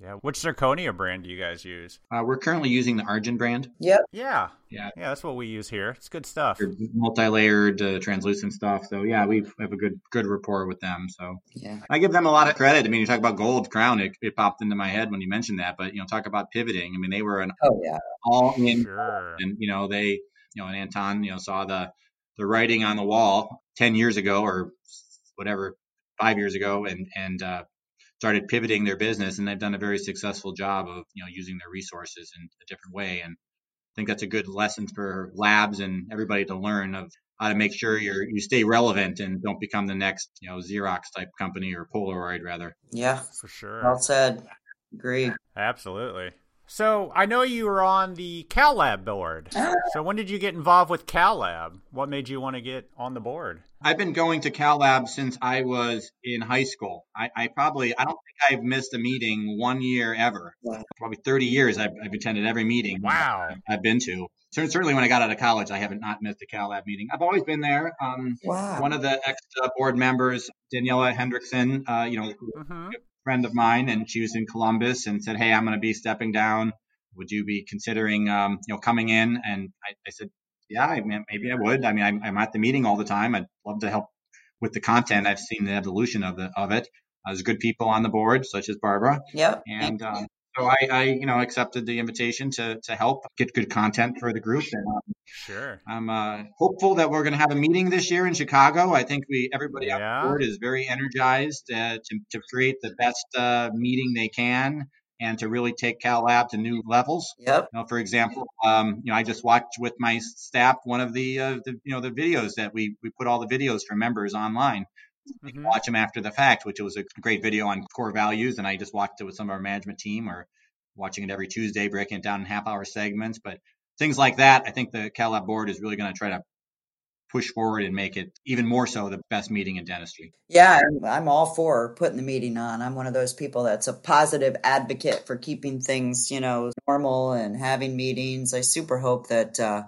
Yeah, which zirconia brand do you guys use? Uh, we're currently using the Argen brand. Yep. Yeah. Yeah. Yeah, that's what we use here. It's good stuff. Multi-layered, uh, translucent stuff. So yeah, we have a good good rapport with them. So yeah, I give them a lot of credit. I mean, you talk about Gold Crown, it, it popped into my head when you mentioned that. But you know, talk about pivoting. I mean, they were an oh yeah all in, sure. and you know they you know and Anton you know saw the the writing on the wall ten years ago or whatever five years ago and and uh, started pivoting their business and they've done a very successful job of you know using their resources in a different way and I think that's a good lesson for labs and everybody to learn of how to make sure you you stay relevant and don't become the next you know Xerox type company or Polaroid rather. Yeah, for sure. Well said. Agreed. Absolutely. So I know you were on the CalLab board. [laughs] so when did you get involved with CalLab? What made you want to get on the board? I've been going to CalLab since I was in high school. I, I probably I don't think I've missed a meeting one year ever. Probably 30 years I've, I've, attended every meeting. Wow. I've been to. Certainly when I got out of college, I haven't not missed a CalLab meeting. I've always been there. Um, wow. One of the ex board members, Daniela Hendrickson, uh, you know, mm-hmm friend of mine, and she was in Columbus, and said, "Hey, I'm going to be stepping down. Would you be considering, um, you know, coming in?" And I, I said, "Yeah, I mean, maybe I would. I mean, I'm, I'm, at the meeting all the time. I'd love to help with the content. I've seen the evolution of the of it. Uh, there's good people on the board, such as Barbara. Yep. And um, so I, I, you know, accepted the invitation to to help get good content for the group. And um, sure, I'm uh, hopeful that we're going to have a meeting this year in Chicago. I think we everybody yeah. on board is very energized uh, to to create the best uh, meeting they can. And to really take CalLab to new levels. Yep. You know, for example, um, you know, I just watched with my staff one of the, uh, the, you know, the videos that we we put all the videos for members online mm-hmm. watch them after the fact, which was a great video on core values. And I just watched it with some of our management team or watching it every Tuesday, breaking it down in half hour segments. But things like that, I think the CalLab board is really going to try to push forward and make it even more so the best meeting in dentistry. Yeah, I'm all for putting the meeting on. I'm one of those people that's a positive advocate for keeping things, you know, normal and having meetings. I super hope that uh,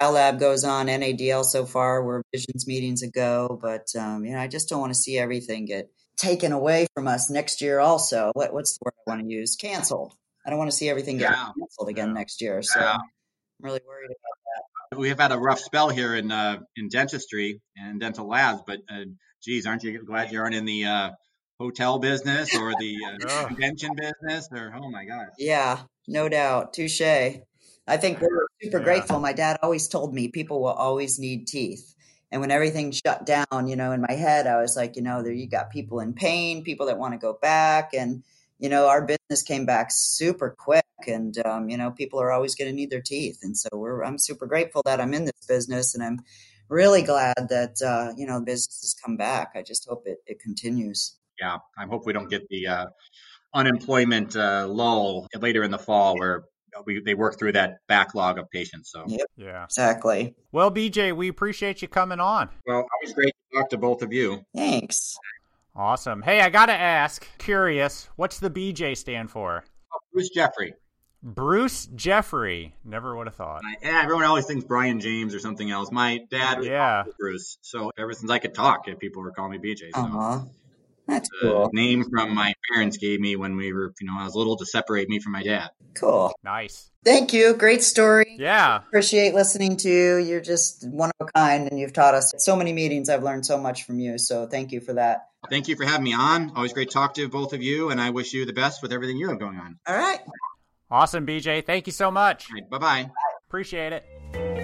Lab goes on NADL so far, where visions meetings ago, but um, you know, I just don't want to see everything get taken away from us next year. Also, what, what's the word I want to use? Canceled. I don't want to see everything get yeah. canceled again yeah. next year. So yeah. I'm really worried about that. We've had a rough spell here in uh, in dentistry and dental labs, but uh, geez, aren't you glad you aren't in the uh, hotel business or the uh, convention business or oh my gosh. Yeah, no doubt. Touche. I think we're super Yeah. grateful. My dad always told me people will always need teeth. And when everything shut down, you know, in my head, I was like, you know, there you got people in pain, people that want to go back. And, you know, our business came back super quick. And, um, you know, people are always going to need their teeth. And so we're, I'm super grateful that I'm in this business. And I'm really glad that, uh, you know, the business has come back. I just hope it, it continues. Yeah, I hope we don't get the uh, unemployment uh, lull later in the fall where Uh, we, they work through that backlog of patients. So, Yep. Yeah. Exactly. Well, BJ, we appreciate you coming on. well, always great to talk to both of you. Thanks. Awesome. Hey, I got to ask, curious, what's the BJ stand for? Oh, Bruce Jeffrey. Bruce Jeffrey. Never would have thought. I, yeah, everyone always thinks Brian James or something else. My dad was Yeah. Bruce. So ever since I could talk, people were calling me BJ. So. Aw. That's the cool. name from my parents gave me when we were, you know, I was little to separate me from my dad. Cool. Nice. Thank you. Great story. Yeah. Appreciate listening to you. You're just one of a kind and you've taught us so many meetings. I've learned so much from you. So thank you for that. Thank you for having me on. Always great to talk to both of you, and I wish you the best with everything you have going on. All right. Awesome, BJ. Thank you so much. All right, bye bye. Appreciate it.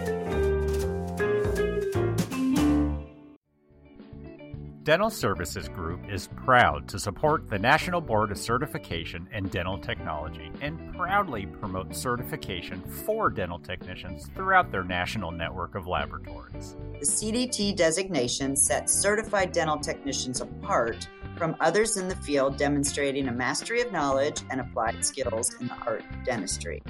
Dental Services Group is proud to support the National Board of Certification in Dental Technology and proudly promote certification for dental technicians throughout their national network of laboratories. The CDT designation sets certified dental technicians apart from others in the field demonstrating a mastery of knowledge and applied skills in the art of dentistry.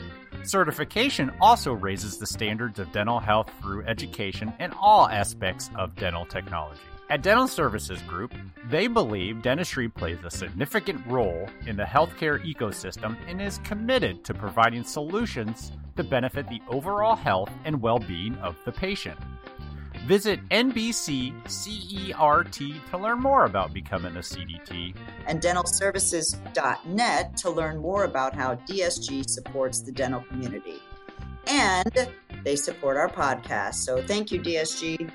Certification also raises the standards of dental health through education in all aspects of dental technology. At Dental Services Group, they believe dentistry plays a significant role in the healthcare ecosystem and is committed to providing solutions to benefit the overall health and well being of the patient. Visit NBCCERT to learn more about becoming a CDT And dentalservices.net to learn more about how DSG supports the dental community. And they support our podcast. So thank you, DSG.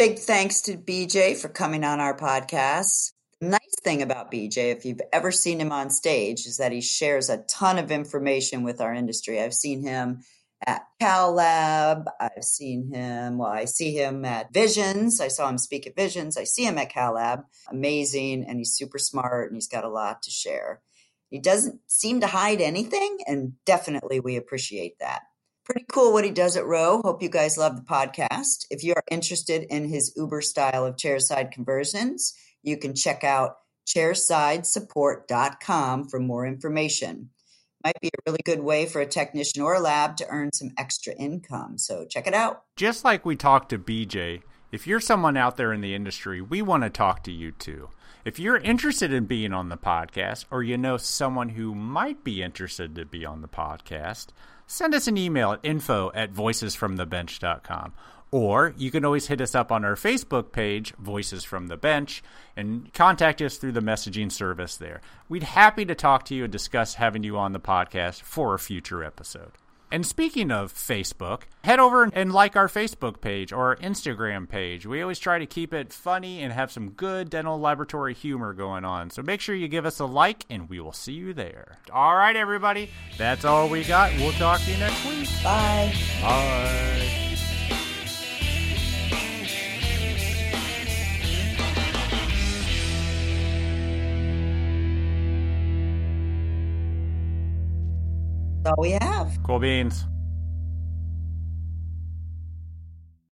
Big thanks to BJ for coming on our podcast. Nice thing about BJ, if you've ever seen him on stage, is that he shares a ton of information with our industry. I've seen him at Cal Lab. I've seen him, well, I see him at Visions. I saw him speak at Visions. I see him at Cal Lab. Amazing. And he's super smart and he's got a lot to share. He doesn't seem to hide anything, and definitely we appreciate that. Pretty cool what he does at Roe. Hope you guys love the podcast. If you are interested in his Uber style of chairside conversions, you can check out chairsidesupport.com for more information. Might be a really good way for a technician or a lab to earn some extra income. So check it out. just like we talked to BJ, if you're someone out there in the industry, we want to talk to you too. If you're interested in being on the podcast, or you know someone who might be interested to be on the podcast, send us an email at info at voicesfromthebench.com. Or you can always hit us up on our Facebook page, Voices from the Bench, and contact us through the messaging service there. We'd happy to talk to you and discuss having you on the podcast for a future episode. And speaking of Facebook, head over and like our Facebook page or our Instagram page. We always try to keep it funny and have some good dental laboratory humor going on. So make sure you give us a like and we will see you there. All right, everybody. That's all we got. We'll talk to you next week. Bye. Bye. All we have. Cool beans.